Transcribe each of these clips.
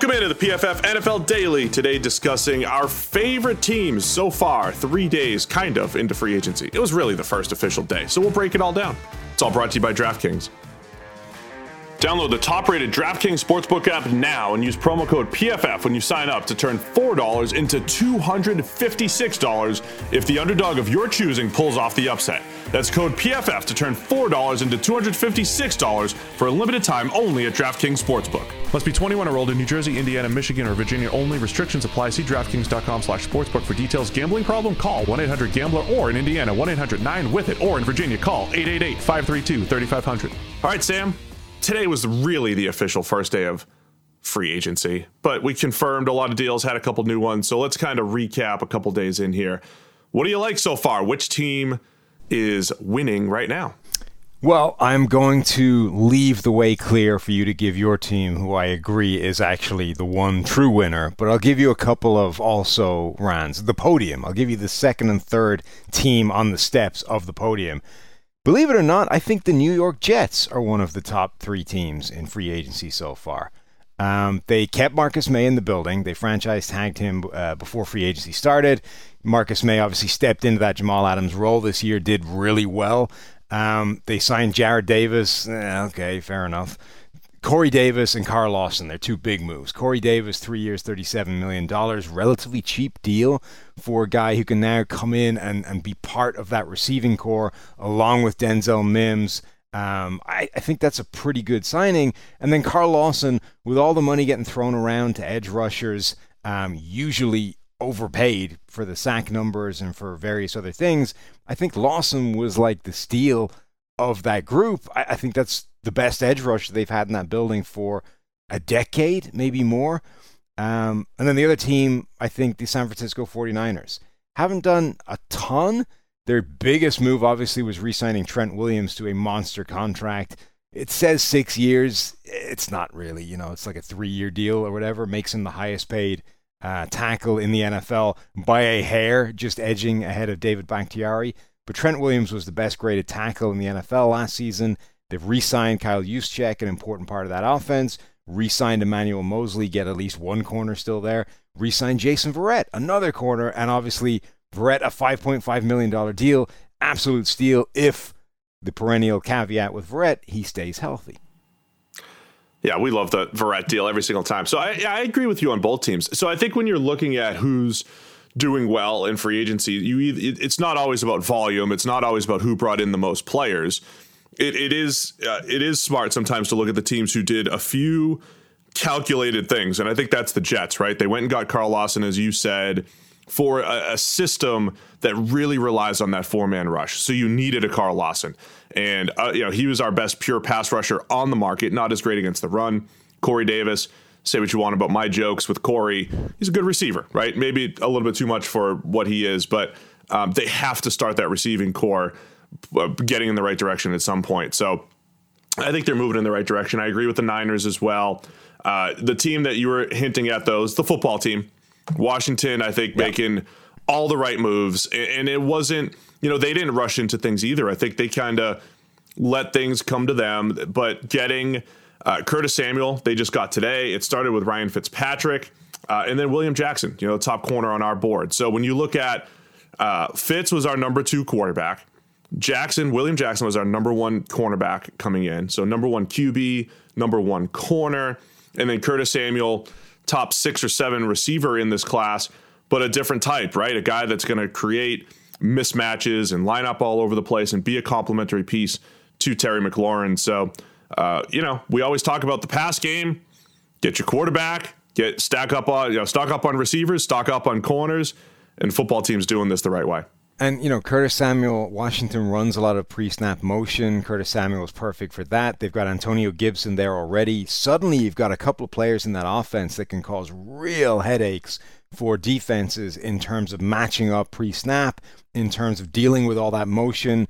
Welcome into the PFF NFL Daily. Today, discussing our favorite teams so far, three days kind of into free agency. It was really the first official day, so we'll break it all down. It's all brought to you by DraftKings. Download the top rated DraftKings Sportsbook app now and use promo code PFF when you sign up to turn $4 into $256 if the underdog of your choosing pulls off the upset. That's code PFF to turn $4 into $256 for a limited time only at DraftKings Sportsbook. Must be 21 or older in New Jersey, Indiana, Michigan, or Virginia only. Restrictions apply. See DraftKings.com slash sportsbook for details. Gambling problem? Call 1-800-GAMBLER or in Indiana, 1-800-9-WITH-IT or in Virginia, call 888-532-3500. All right, Sam today was really the official first day of free agency, but we confirmed a lot of deals, had a couple new ones. So let's kind of recap a couple days in here. What do you like so far? Which team is winning right now? Well, I'm going to leave the way clear for you to give your team, who I agree is actually the one true winner, but I'll give you a couple of also runs. The podium. I'll give you the second and third team on the steps of the podium. Believe it or not, I think the New York Jets are one of the top three teams in free agency so far. Um, they kept Marcus Maye in the building. They franchise tagged him uh, before free agency started. Marcus Maye obviously stepped into that Jamal Adams role this year, did really well. Um, they signed Jared Davis. Eh, okay, fair enough. Corey Davis and Carl Lawson, they're two big moves. Corey Davis, three years, $37 million, relatively cheap deal for a guy who can now come in and, and be part of that receiving corps along with Denzel Mims. Um, I, I, think that's a pretty good signing. And then Carl Lawson, with all the money getting thrown around to edge rushers, um, usually overpaid for the sack numbers and for various other things, I think Lawson was like the steal of that group. I, I think that's the best edge rush they've had in that building for a decade, maybe more. Um, and then the other team, I think the San Francisco 49ers, haven't done a ton. Their biggest move, obviously, was re signing Trent Williams to a monster contract. It says six years. It's not really, you know, it's like a three year deal or whatever. Makes him the highest paid uh, tackle in the NFL by a hair, just edging ahead of David Bakhtiari. But Trent Williams was the best graded tackle in the NFL last season. They've re signed Kyle Juszczyk, an important part of that offense. Re signed Emmanuel Moseley, get at least one corner still there. Re signed Jason Verrett, another corner. And obviously, Verrett, a $5.5 million deal. Absolute steal if the perennial caveat with Verrett, he stays healthy. Yeah, we love the Verrett deal every single time. So I, I agree with you on both teams. So I think when you're looking at who's doing well in free agency, you it's not always about volume. It's not always about who brought in the most players it, it is uh, it is smart sometimes to look at the teams who did a few calculated things, and I think that's the Jets. Right? They went and got Carl Lawson, as you said, for a, a system that really relies on that four man rush. So you needed a Carl Lawson, and uh, you know he was our best pure pass rusher on the market. Not as great against the run. Corey Davis. Say what you want about my jokes with Corey. He's a good receiver, right? Maybe a little bit too much for what he is, but um, they have to start that receiving uh, getting in the right direction at some point. So I think they're moving in the right direction. I agree with the Niners as well. Uh, the team that you were hinting at, though, is the football team. Washington, I think, making all the right moves. And it wasn't, you know, they didn't rush into things either. I think they kind of let things come to them. But getting uh, Curtis Samuel, they just got today. It started with Ryan Fitzpatrick uh, and then William Jackson, you know, top corner on our board. So when you look at uh, Fitz was our number two quarterback. Jackson, William Jackson was our number one cornerback coming in. So number one QB, number one corner, and then Curtis Samuel, top six or seven receiver in this class, but a different type, right? A guy that's going to create mismatches and line up all over the place and be a complementary piece to Terry McLaurin. So, uh, you know, we always talk about the pass game. Get your quarterback, get stack up on, you know, stock up on receivers, stock up on corners, and football teams doing this the right way. And, you know, Curtis Samuel, Washington runs a lot of pre snap motion. Curtis Samuel is perfect for that. They've got Antonio Gibson there already. Suddenly, you've got a couple of players in that offense that can cause real headaches for defenses in terms of matching up pre snap, in terms of dealing with all that motion,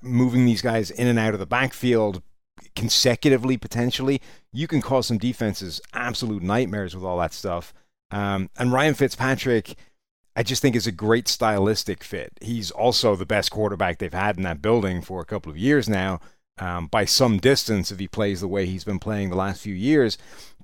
moving these guys in and out of the backfield consecutively, potentially. You can cause some defenses absolute nightmares with all that stuff. Um, and Ryan Fitzpatrick I just think is a great stylistic fit. He's also the best quarterback they've had in that building for a couple of years now, um, by some distance if he plays the way he's been playing the last few years.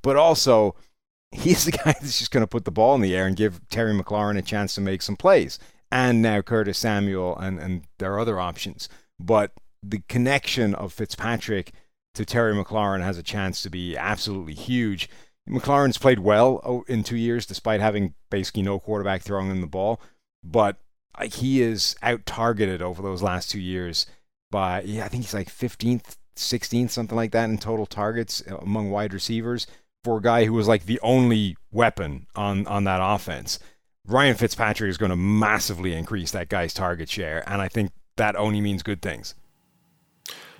But also, he's the guy that's just going to put the ball in the air and give Terry McLaurin a chance to make some plays. And now Curtis Samuel and, and their other options. But the connection of Fitzpatrick to Terry McLaurin has a chance to be absolutely huge. McLaurin's played well in two years, despite having basically no quarterback throwing him the ball. But he is out targeted over those last two years by, yeah, I think he's like 15th, 16th, something like that in total targets uh, among wide receivers for a guy who was like the only weapon on, on that offense. Ryan Fitzpatrick is going to massively increase that guy's target share, and I think that only means good things.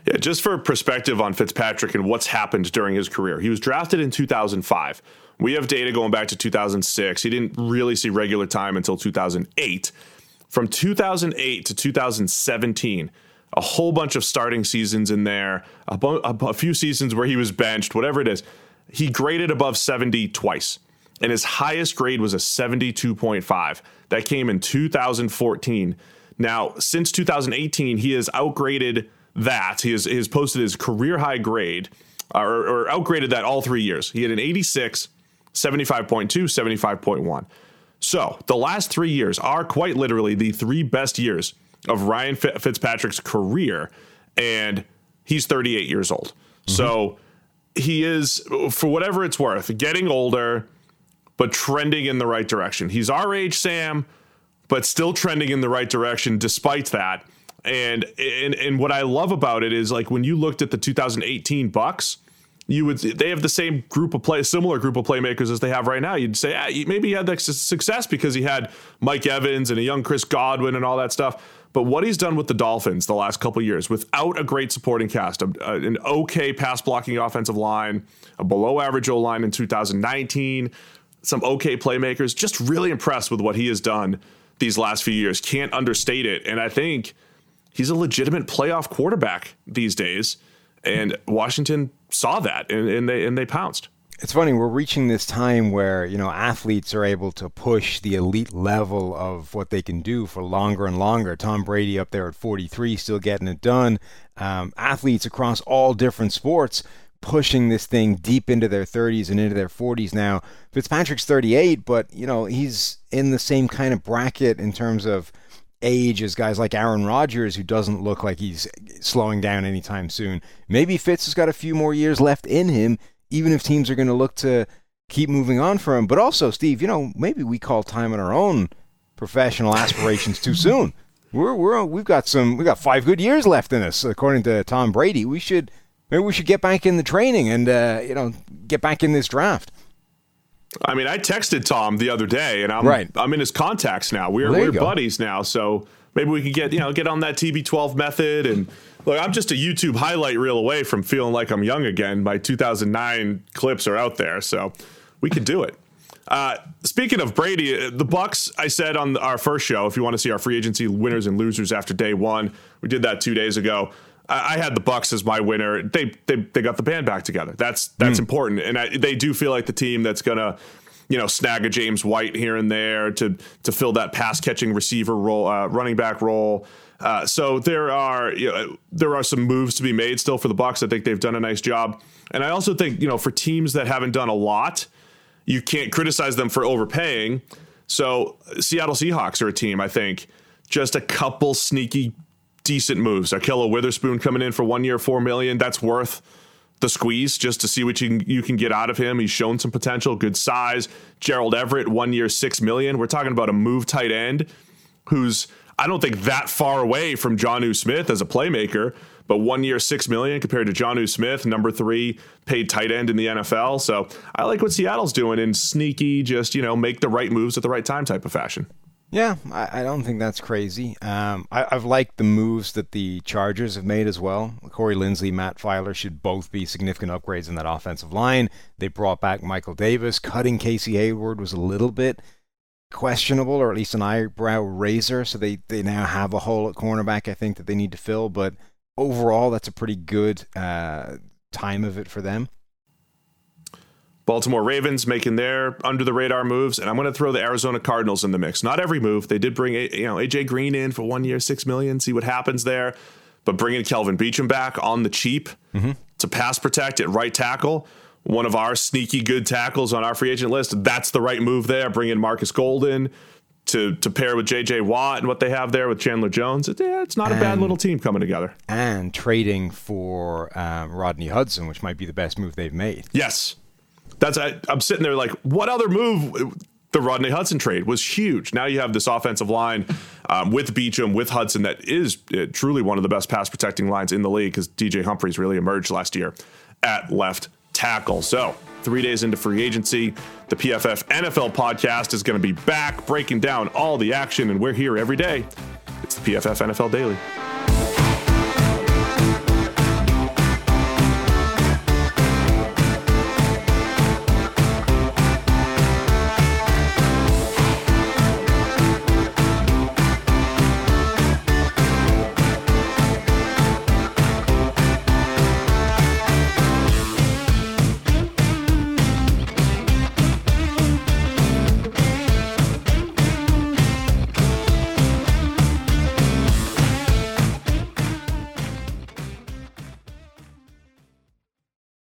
Yeah, just for perspective on Fitzpatrick and what's happened during his career. He was drafted in 2005. We have data going back to 2006. He didn't really see regular time until 2008. From 2008 to 2017, a whole bunch of starting seasons in there, a, bu- a few seasons where he was benched, whatever it is. He graded above 70 twice, and his highest grade was a 72.5. That came in 2014. Now, since 2018, he has outgraded that. He has, he has posted his career high grade, uh, or, or outgraded that all three years. He had an 86, 75.2, 75.1. So the last three years are quite literally the three best years of Ryan Fitzpatrick's career, and he's 38 years old. Mm-hmm. So he is, for whatever it's worth, getting older, but trending in the right direction. He's our age, Sam, but still trending in the right direction despite that. And and and what I love about it is like when you looked at the 2018 Bucs, you would they have the same group of play similar group of playmakers as they have right now. You'd say ah, maybe he had that success because he had Mike Evans and a young Chris Godwin and all that stuff. But what he's done with the Dolphins the last couple years, without a great supporting cast, a, an okay pass blocking offensive line, a below average O line in 2019, some okay playmakers, just really impressed with what he has done these last few years. Can't understate it. And I think he's a legitimate playoff quarterback these days. And Washington saw that and, and they and they pounced. It's funny, we're reaching this time where, you know, athletes are able to push the elite level of what they can do for longer and longer. Tom Brady up there at 43, still getting it done. Um, athletes across all different sports pushing this thing deep into their 30s and into their 40s now. Fitzpatrick's 38, but, you know, he's in the same kind of bracket in terms of age as guys like Aaron Rodgers, who doesn't look like he's slowing down anytime soon. Maybe Fitz has got a few more years left in him, even if teams are going to look to keep moving on for him. But also, Steve, you know, maybe we call time on our own professional aspirations too soon. We're we're we've got some we've got five good years left in us, according to Tom Brady. We should maybe we should get back in the training and uh, you know get back in this draft. I mean, I texted Tom the other day, and I'm right. I'm in his contacts now. We're well, we're buddies now, so maybe we could get you know get on that TB12 method. And look, I'm just a YouTube highlight reel away from feeling like I'm young again. My 2009 clips are out there, so we could do it. Uh, speaking of Brady, the Bucs. I said on our first show, if you want to see our free agency winners and losers after day one, we did that two days ago. I had the Bucs as my winner. They they they got the band back together. That's that's mm. important, and I, they do feel like the team that's gonna, you know, snag a James White here and there to to fill that pass catching receiver role, uh, running back role. Uh, so there are you know, there are some moves to be made still for the Bucs. I think they've done a nice job, and I also think you know for teams that haven't done a lot, you can't criticize them for overpaying. So Seattle Seahawks are a team I think just a couple sneaky decent moves. Ahkello Witherspoon coming in for one year, four million. That's worth the squeeze just to see what you can, you can get out of him. He's shown some potential, good size. Gerald Everett, one year, six million. We're talking about a move tight end who's I don't think that far away from Jonnu Smith as a playmaker, but one year, six million compared to Jonnu Smith, number three paid tight end in the NFL. So I like what Seattle's doing in sneaky, just you know, make the right moves at the right time type of fashion. Yeah, I, I, don't think that's crazy. Um, I, have liked the moves that the Chargers have made as well. Corey Linsley, Matt Feiler should both be significant upgrades in that offensive line. They brought back Michael Davis. Cutting Casey Hayward was a little bit questionable, or at least an eyebrow raiser. So they, they now have a hole at cornerback, I think, that they need to fill. But overall, that's a pretty good uh, time of it for them. Baltimore Ravens making their under the radar moves, and I'm going to throw the Arizona Cardinals in the mix. Not every move. They did bring you know AJ Green in for one year, six million. See what happens there. But bringing Kelvin Beachum back on the cheap mm-hmm. to pass protect at right tackle. one of our sneaky good tackles on our free agent list. That's the right move there. Bring in Marcus Golden to to pair with J.J. Watt and what they have there with Chandler Jones. It, yeah, it's not and, a bad little team coming together. And trading for um, Rodney Hudson, which might be the best move they've made. Yes, that's I, I'm sitting there like, what other move? The Rodney Hudson trade was huge. Now you have this offensive line um, with Beachum, with Hudson, that is uh, truly one of the best pass protecting lines in the league because DJ Humphries really emerged last year at left tackle. So three days into free agency. The PFF NFL podcast is going to be back breaking down all the action, and we're here every day. It's the PFF NFL Daily.